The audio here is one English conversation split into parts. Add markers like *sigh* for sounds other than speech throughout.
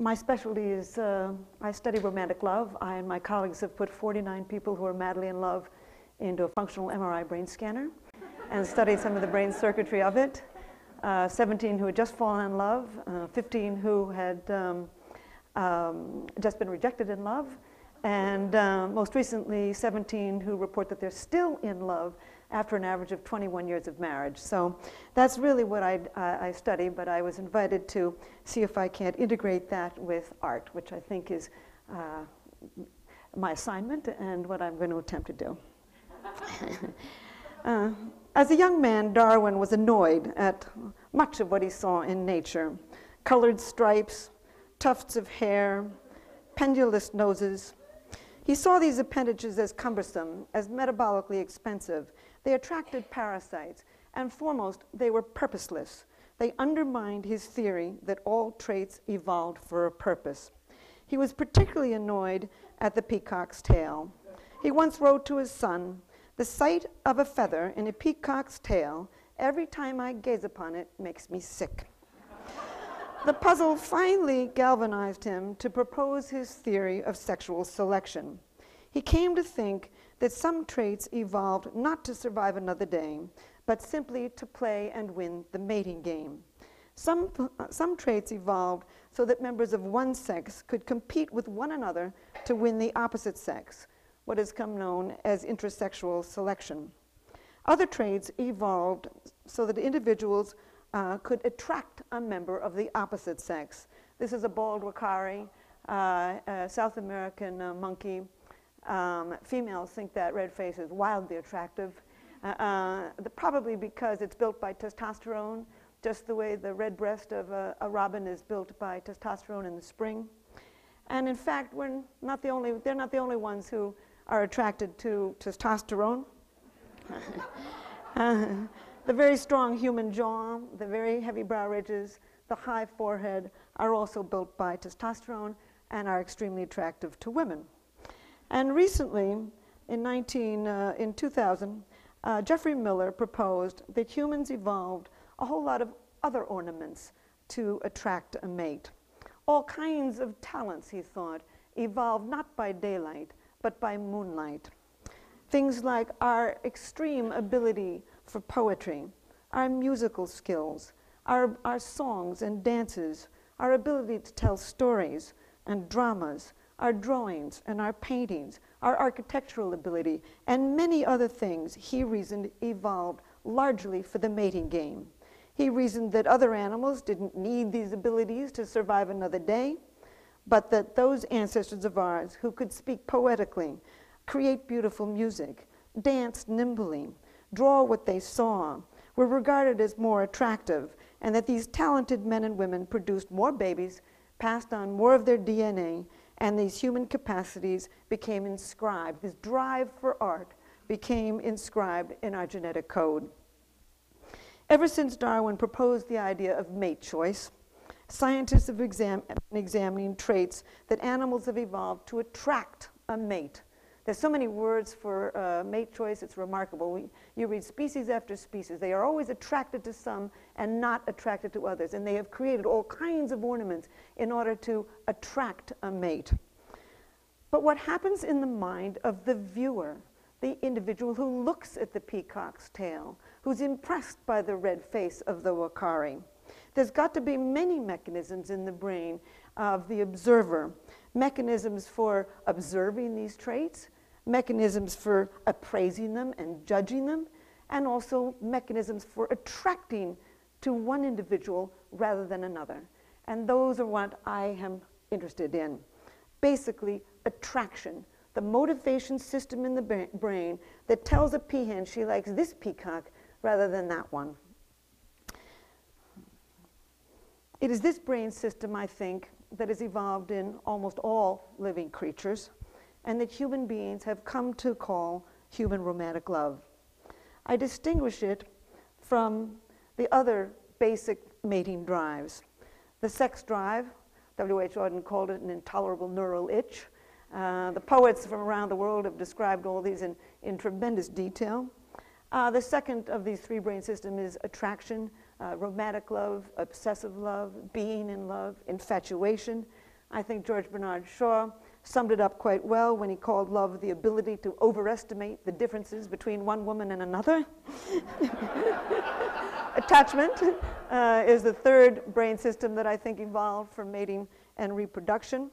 My specialty is uh, I study romantic love. I and my colleagues have put 49 people who are madly in love into a functional MRI brain scanner and studied some of the brain circuitry of it. Uh, 17 who had just fallen in love, uh, 15 who had um, um, just been rejected in love, and uh, most recently 17 who report that they're still in love after an average of 21 years of marriage. So that's really what I, I study, but I was invited to see if I can't integrate that with art, which I think is uh, my assignment and what I'm going to attempt to do. *laughs* uh, as a young man, Darwin was annoyed at much of what he saw in nature colored stripes, tufts of hair, pendulous noses. He saw these appendages as cumbersome, as metabolically expensive, they attracted parasites, and foremost, they were purposeless. They undermined his theory that all traits evolved for a purpose. He was particularly annoyed at the peacock's tail. He once wrote to his son, The sight of a feather in a peacock's tail, every time I gaze upon it, makes me sick. The puzzle finally galvanized him to propose his theory of sexual selection. He came to think that some traits evolved not to survive another day, but simply to play and win the mating game. Some, some traits evolved so that members of one sex could compete with one another to win the opposite sex, what has come known as intersexual selection. Other traits evolved so that individuals uh, could attract a member of the opposite sex. This is a bald uakari, uh, a South American uh, monkey um, females think that red face is wildly attractive, uh, probably because it's built by testosterone, just the way the red breast of a, a, robin is built by testosterone in the spring. And in fact, we're not the only, they're not the only ones who are attracted to testosterone. *laughs* the very strong human jaw, the very heavy brow ridges, the high forehead are also built by testosterone and are extremely attractive to women. And recently, in, 19, uh, in 2000, uh, Geoffrey Miller proposed that humans evolved a whole lot of other ornaments to attract a mate. All kinds of talents, he thought, evolved not by daylight, but by moonlight. Things like our extreme ability for poetry, our musical skills, our, our songs and dances, our ability to tell stories and dramas, our drawings and our paintings, our architectural ability, and many other things he reasoned evolved largely for the mating game. He reasoned that other animals didn't need these abilities to survive another day, but that those ancestors of ours who could speak poetically, create beautiful music, dance nimbly, draw what they saw, were regarded as more attractive, and that these talented men and women produced more babies, passed on more of their DNA, and these human capacities became inscribed. This drive for art became inscribed in our genetic code. Ever since Darwin proposed the idea of mate choice, scientists have exam been examining traits that animals have evolved to attract a mate. There's so many words for uh, mate choice, it's remarkable. We, you read species after species. They are always attracted to some and not attracted to others. And they have created all kinds of ornaments in order to attract a mate. But what happens in the mind of the viewer, the individual who looks at the peacock's tail, who's impressed by the red face of the uakari? There's got to be many mechanisms in the brain of the observer, mechanisms for observing these traits, mechanisms for appraising them and judging them, and also mechanisms for attracting to one individual rather than another. And those are what I am interested in. Basically, attraction, the motivation system in the brain that tells a peahen she likes this peacock rather than that one. It is this brain system, I think, that has evolved in almost all living creatures and that human beings have come to call human romantic love. I distinguish it from the other basic mating drives. The sex drive, W.H. Auden called it an intolerable neural itch. Uh, the poets from around the world have described all these in, in tremendous detail. Uh, the second of these three brain systems is attraction, uh, romantic love, obsessive love, being in love, infatuation. I think George Bernard Shaw summed it up quite well when he called love the ability to overestimate the differences between one woman and another. *laughs* Attachment uh, is the third brain system that I think evolved for mating and reproduction.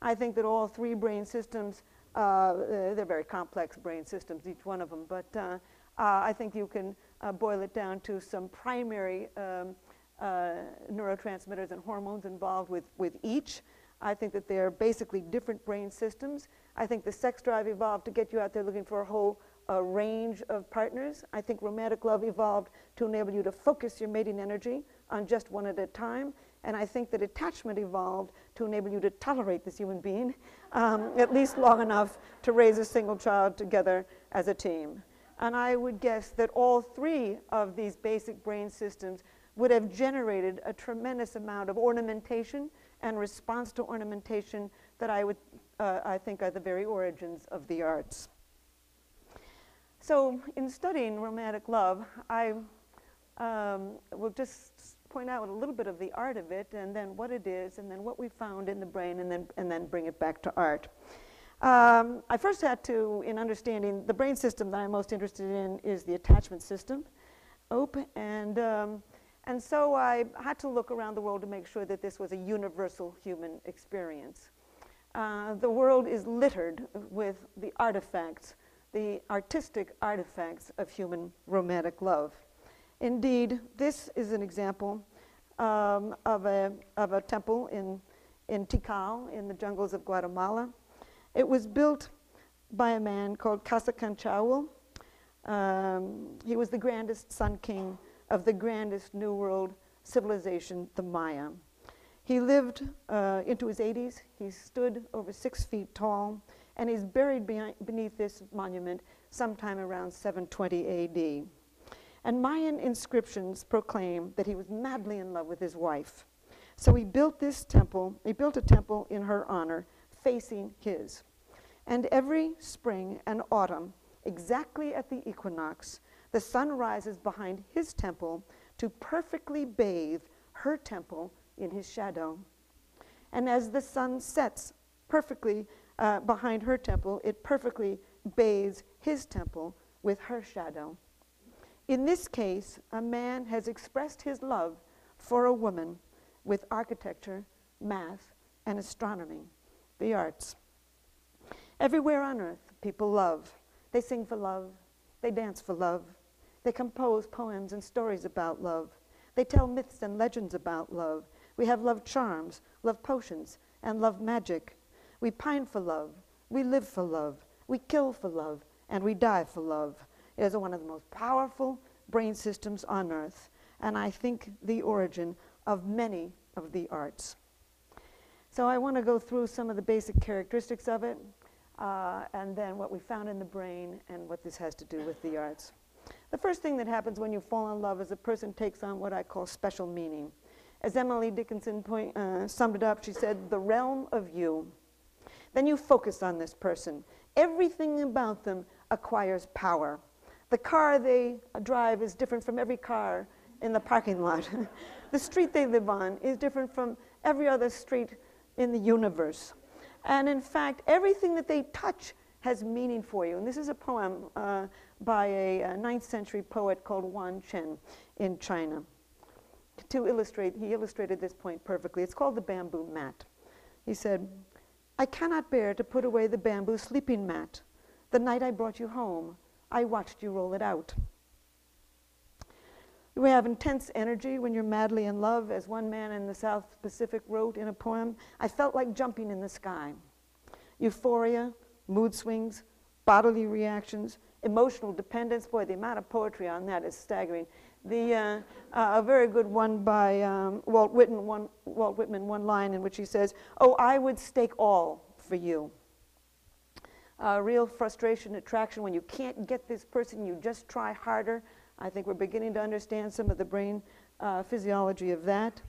I think that all three brain systems, uh, they're very complex brain systems, each one of them, but uh, uh I think you can uh, boil it down to some primary um, uh, neurotransmitters and hormones involved with, with each. I think that they're basically different brain systems. I think the sex drive evolved to get you out there looking for a whole uh, range of partners. I think romantic love evolved to enable you to focus your mating energy on just one at a time. And I think that attachment evolved to enable you to tolerate this human being um, at least long enough to raise a single child together as a team. And I would guess that all three of these basic brain systems would have generated a tremendous amount of ornamentation and response to ornamentation that I would, uh, I think are the very origins of the arts. So in studying romantic love, I um, will just point out a little bit of the art of it and then what it is and then what we found in the brain and then, and then bring it back to art. Um, I first had to, in understanding the brain system that I'm most interested in is the attachment system, OAP, and um, and so I had to look around the world to make sure that this was a universal human experience. Uh, the world is littered with the artifacts, the artistic artifacts of human romantic love. Indeed, this is an example um, of, a, of a temple in, in Tikal, in the jungles of Guatemala. It was built by a man called Quetzalcoatl. Um, he was the grandest sun king of the grandest New World civilization, the Maya. He lived uh, into his 80s. He stood over six feet tall, and he's buried beneath this monument sometime around 720 AD. And Mayan inscriptions proclaim that he was madly in love with his wife. So he built this temple, he built a temple in her honor, facing his. And every spring and autumn, exactly at the equinox, the sun rises behind his temple to perfectly bathe her temple in his shadow. And as the sun sets perfectly uh, behind her temple, it perfectly bathes his temple with her shadow. In this case, a man has expressed his love for a woman with architecture, math, and astronomy, the arts. Everywhere on earth, people love. They sing for love, they dance for love, they compose poems and stories about love. They tell myths and legends about love. We have love charms, love potions, and love magic. We pine for love. We live for love. We kill for love. And we die for love. It is one of the most powerful brain systems on earth, and I think the origin of many of the arts. So I want to go through some of the basic characteristics of it, uh, and then what we found in the brain and what this has to do with the arts. The first thing that happens when you fall in love is a person takes on what I call special meaning. As Emily Dickinson point, uh, summed it up, she said, the realm of you. Then you focus on this person. Everything about them acquires power. The car they drive is different from every car in the parking lot. *laughs* the street they live on is different from every other street in the universe. And in fact, everything that they touch has meaning for you. And this is a poem uh, by a, a 9th century poet called Yuan Chen in China. To illustrate, he illustrated this point perfectly. It's called the bamboo mat. He said, I cannot bear to put away the bamboo sleeping mat. The night I brought you home, I watched you roll it out. We have intense energy when you're madly in love, as one man in the South Pacific wrote in a poem. I felt like jumping in the sky. Euphoria, mood swings, bodily reactions, emotional dependence. Boy, the amount of poetry on that is staggering. The, uh, uh, a very good one by um, Walt, Whitman, one, Walt Whitman, one line in which he says, Oh, I would stake all for you. Uh, real frustration, attraction, when you can't get this person, you just try harder. I think we're beginning to understand some of the brain uh, physiology of that.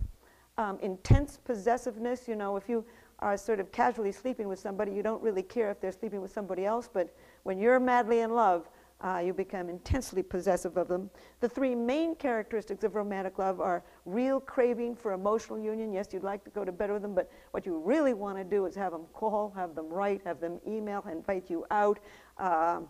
Um, intense possessiveness, you know, if you are sort of casually sleeping with somebody, you don't really care if they're sleeping with somebody else, but when you're madly in love, uh, you become intensely possessive of them. The three main characteristics of romantic love are real craving for emotional union. Yes, you'd like to go to bed with them, but what you really want to do is have them call, have them write, have them email, invite you out. Uh,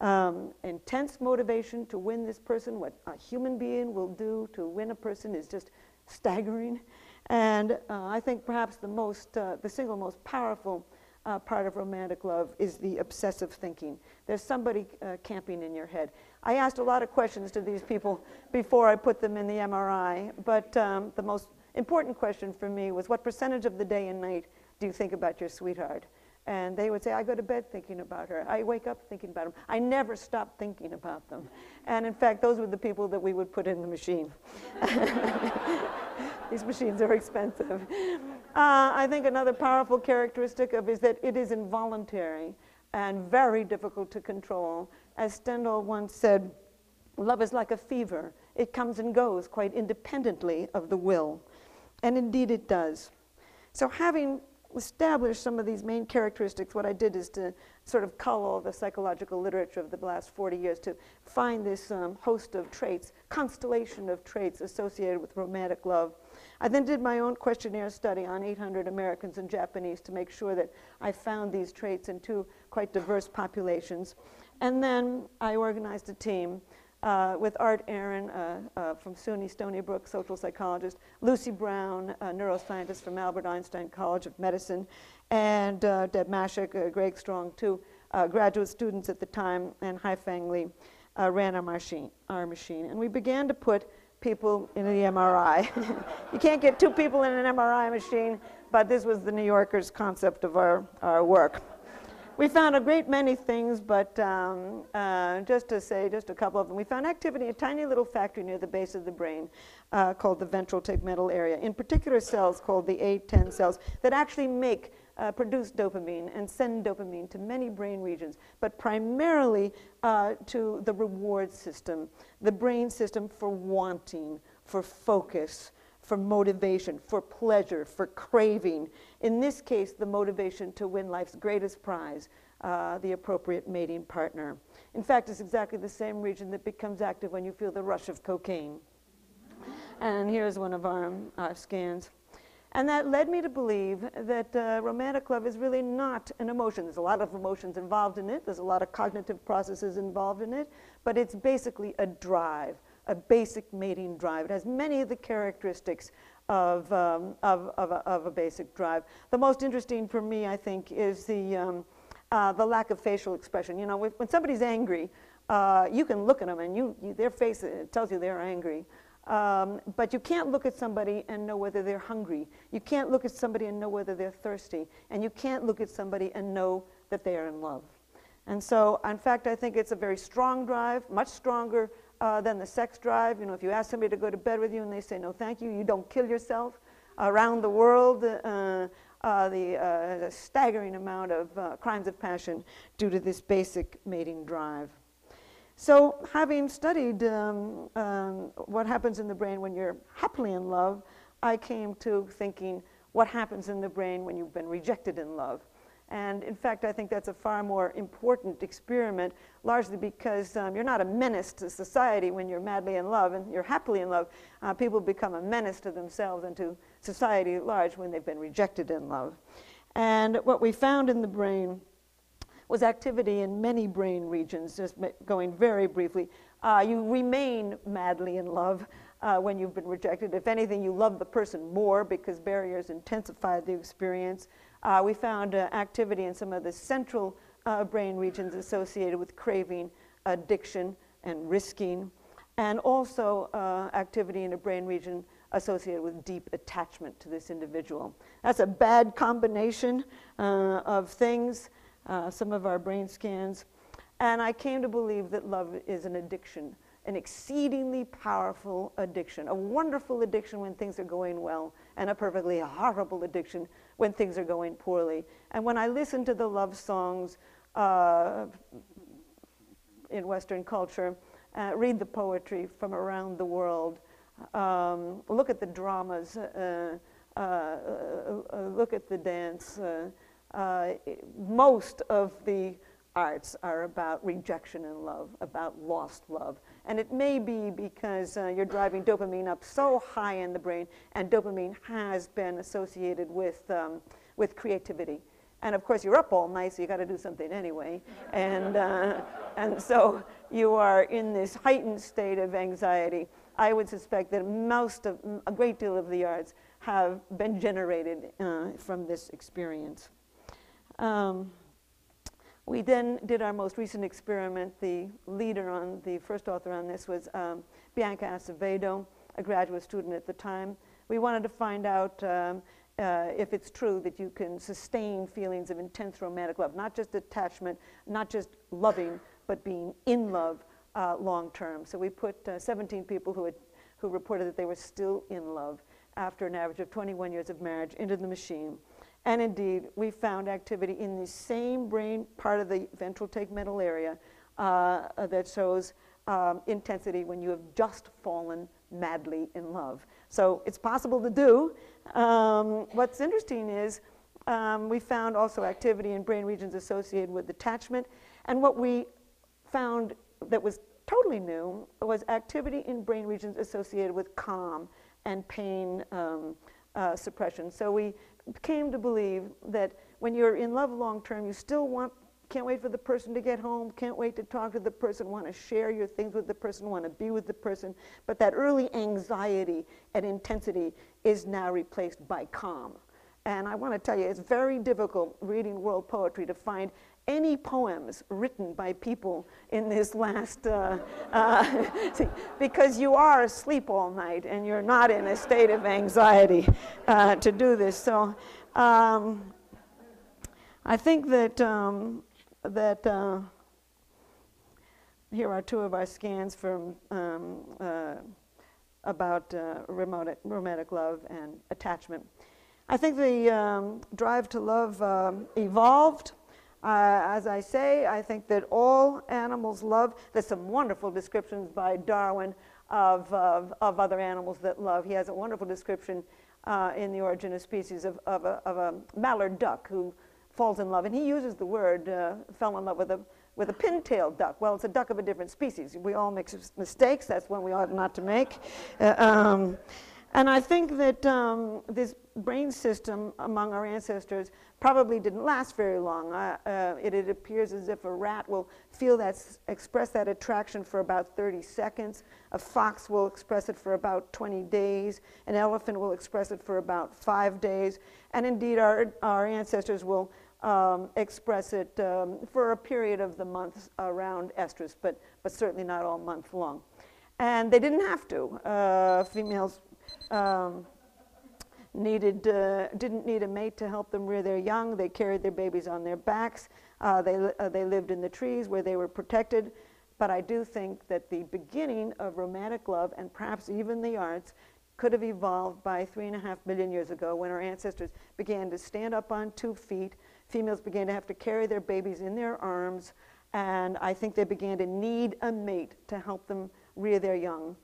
um, intense motivation to win this person. What a human being will do to win a person is just staggering. And uh, I think perhaps the most, uh, the single most powerful uh, part of romantic love is the obsessive thinking. There's somebody uh, camping in your head. I asked a lot of questions to these people before I put them in the MRI, but um, the most important question for me was what percentage of the day and night do you think about your sweetheart? And they would say, I go to bed thinking about her. I wake up thinking about them. I never stop thinking about them. And in fact, those were the people that we would put in the machine. *laughs* These machines are expensive. Uh, I think another powerful characteristic of is that it is involuntary and very difficult to control. As Stendhal once said, love is like a fever. It comes and goes quite independently of the will. And indeed it does. So having established some of these main characteristics, what I did is to sort of cull all the psychological literature of the last 40 years to find this um, host of traits, constellation of traits associated with romantic love. I then did my own questionnaire study on 800 Americans and Japanese to make sure that I found these traits in two quite diverse populations. And then I organized a team uh, with Art Aron uh, uh, from SUNY Stony Brook, social psychologist, Lucy Brown, neuroscientist from Albert Einstein College of Medicine, and uh, Deb Mashek, uh, Greg Strong, two uh, graduate students at the time, and Haifang Li ran our machine, our machine. And we began to put people in the MRI. *laughs* you can't get two people in an MRI machine, but this was the New Yorker's concept of our, our work we found a great many things, but um, uh, just to say just a couple of them. We found activity in a tiny little factory near the base of the brain uh, called the ventral tegmental area, in particular cells called the A10 cells that actually make, uh, produce dopamine and send dopamine to many brain regions, but primarily uh, to the reward system, the brain system for wanting, for focus, for motivation, for pleasure, for craving. In this case, the motivation to win life's greatest prize, uh, the appropriate mating partner. In fact, it's exactly the same region that becomes active when you feel the rush of cocaine. And here's one of our uh, scans. And that led me to believe that uh, romantic love is really not an emotion. There's a lot of emotions involved in it, there's a lot of cognitive processes involved in it, but it's basically a drive a basic mating drive. It has many of the characteristics of, um, of, of, a, of, a, basic drive. The most interesting for me, I think, is the, um, uh, the lack of facial expression. You know, when somebody's angry, uh, you can look at them and you, you, their face tells you they're angry. Um, but you can't look at somebody and know whether they're hungry. You can't look at somebody and know whether they're thirsty. And you can't look at somebody and know that they are in love. And so, in fact, I think it's a very strong drive, much stronger uh, than the sex drive. You know, if you ask somebody to go to bed with you and they say no, thank you, you don't kill yourself. Around the world, uh, uh, the, uh, staggering amount of uh, crimes of passion due to this basic mating drive. So, having studied um, um, what happens in the brain when you're happily in love, I came to thinking what happens in the brain when you've been rejected in love. And in fact, I think that's a far more important experiment, largely because um, you're not a menace to society when you're madly in love and you're happily in love. Uh, people become a menace to themselves and to society at large when they've been rejected in love. And what we found in the brain was activity in many brain regions, just going very briefly. Uh, you remain madly in love uh, when you've been rejected. If anything, you love the person more because barriers intensify the experience. Uh, we found uh, activity in some of the central uh, brain regions associated with craving, addiction, and risking. and also uh, activity in a brain region associated with deep attachment to this individual. That's a bad combination of things, uh, some of our brain scans. And I came to believe that love is an addiction, an exceedingly powerful addiction, a wonderful addiction when things are going well, and a perfectly horrible addiction when things are going poorly. And when I listen to the love songs uh, in Western culture, uh, read the poetry from around the world, um, look at the dramas, uh, uh, uh, look at the dance. Most of the arts are about rejection and love, about lost love. And it may be because uh, you're driving dopamine up so high in the brain, and dopamine has been associated with, um, with creativity. And of course, you're up all night, so you got to do something anyway. and, uh, and so you are in this heightened state of anxiety. I would suspect that most of, a great deal of the arts have been generated uh, from this experience. Um, we then did our most recent experiment. The leader on, the first author on this was um, Bianca Acevedo, a graduate student at the time. We wanted to find out um, uh, if it's true that you can sustain feelings of intense romantic love, not just attachment, not just loving, but being in love uh, long term. So we put uh, 17 people who, had, who reported that they were still in love after an average of 21 years of marriage into the machine. And indeed, we found activity in the same brain part of the ventral tegmental area uh, that shows um, intensity when you have just fallen madly in love. So it's possible to do. Um, what's interesting is um, we found also activity in brain regions associated with attachment. And what we found that was totally new was activity in brain regions associated with calm and pain um, uh, suppression. So we came to believe that when you're in love long term, you still want, can't wait for the person to get home, can't wait to talk to the person, want to share your things with the person, want to be with the person. But that early anxiety and intensity is now replaced by calm. And I want to tell you, it's very difficult reading world poetry to find any poems written by people in this last, uh, uh, *laughs* because you are asleep all night and you're not in a state of anxiety uh, to do this. So um, I think that, um, that uh, here are two of our scans from um, uh, about uh, remote, romantic love and attachment. I think the um, drive to love um, evolved uh, as I say, I think that all animals love. There's some wonderful descriptions by Darwin of, of, of other animals that love. He has a wonderful description uh, in The Origin of Species of, of, a, of a mallard duck who falls in love. And he uses the word uh, fell in love with a, with a pin-tailed duck. Well, it's a duck of a different species. We all make mistakes. That's one we ought not to make. Uh, um, and I think that um, this brain system among our ancestors probably didn't last very long. Uh, it, it, appears as if a rat will feel that, express that attraction for about 30 seconds. A fox will express it for about 20 days. An elephant will express it for about five days. And indeed, our, our ancestors will um, express it um, for a period of the month around estrus, but, but certainly not all month long. And they didn't have to. Uh, females um, needed, uh, didn't need a mate to help them rear their young. They carried their babies on their backs. Uh, they, uh, they lived in the trees where they were protected. But I do think that the beginning of romantic love and perhaps even the arts could have evolved by three and a half million years ago when our ancestors began to stand up on two feet. Females began to have to carry their babies in their arms. And I think they began to need a mate to help them rear their young.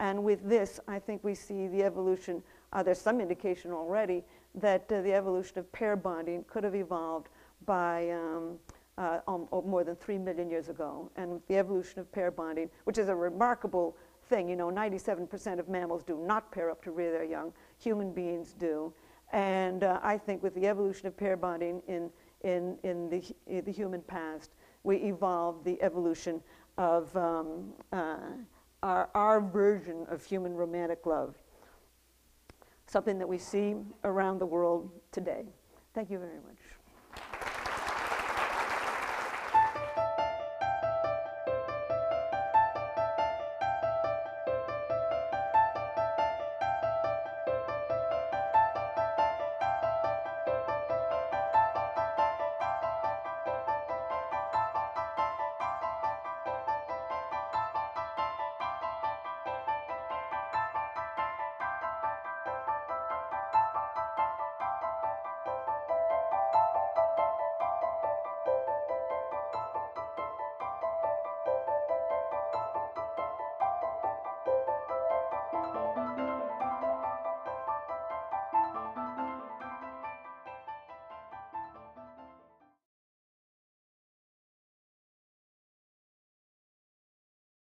And with this, I think we see the evolution, uh, there's some indication already that uh, the evolution of pair bonding could have evolved by um, uh, um, more than three million years ago. And the evolution of pair bonding, which is a remarkable thing, you know, 97% of mammals do not pair up to rear their young, human beings do. And uh, I think with the evolution of pair bonding in, in, in, the, in the human past, we evolved the evolution of um, our, our version of human romantic love, something that we see around the world today. Thank you very much.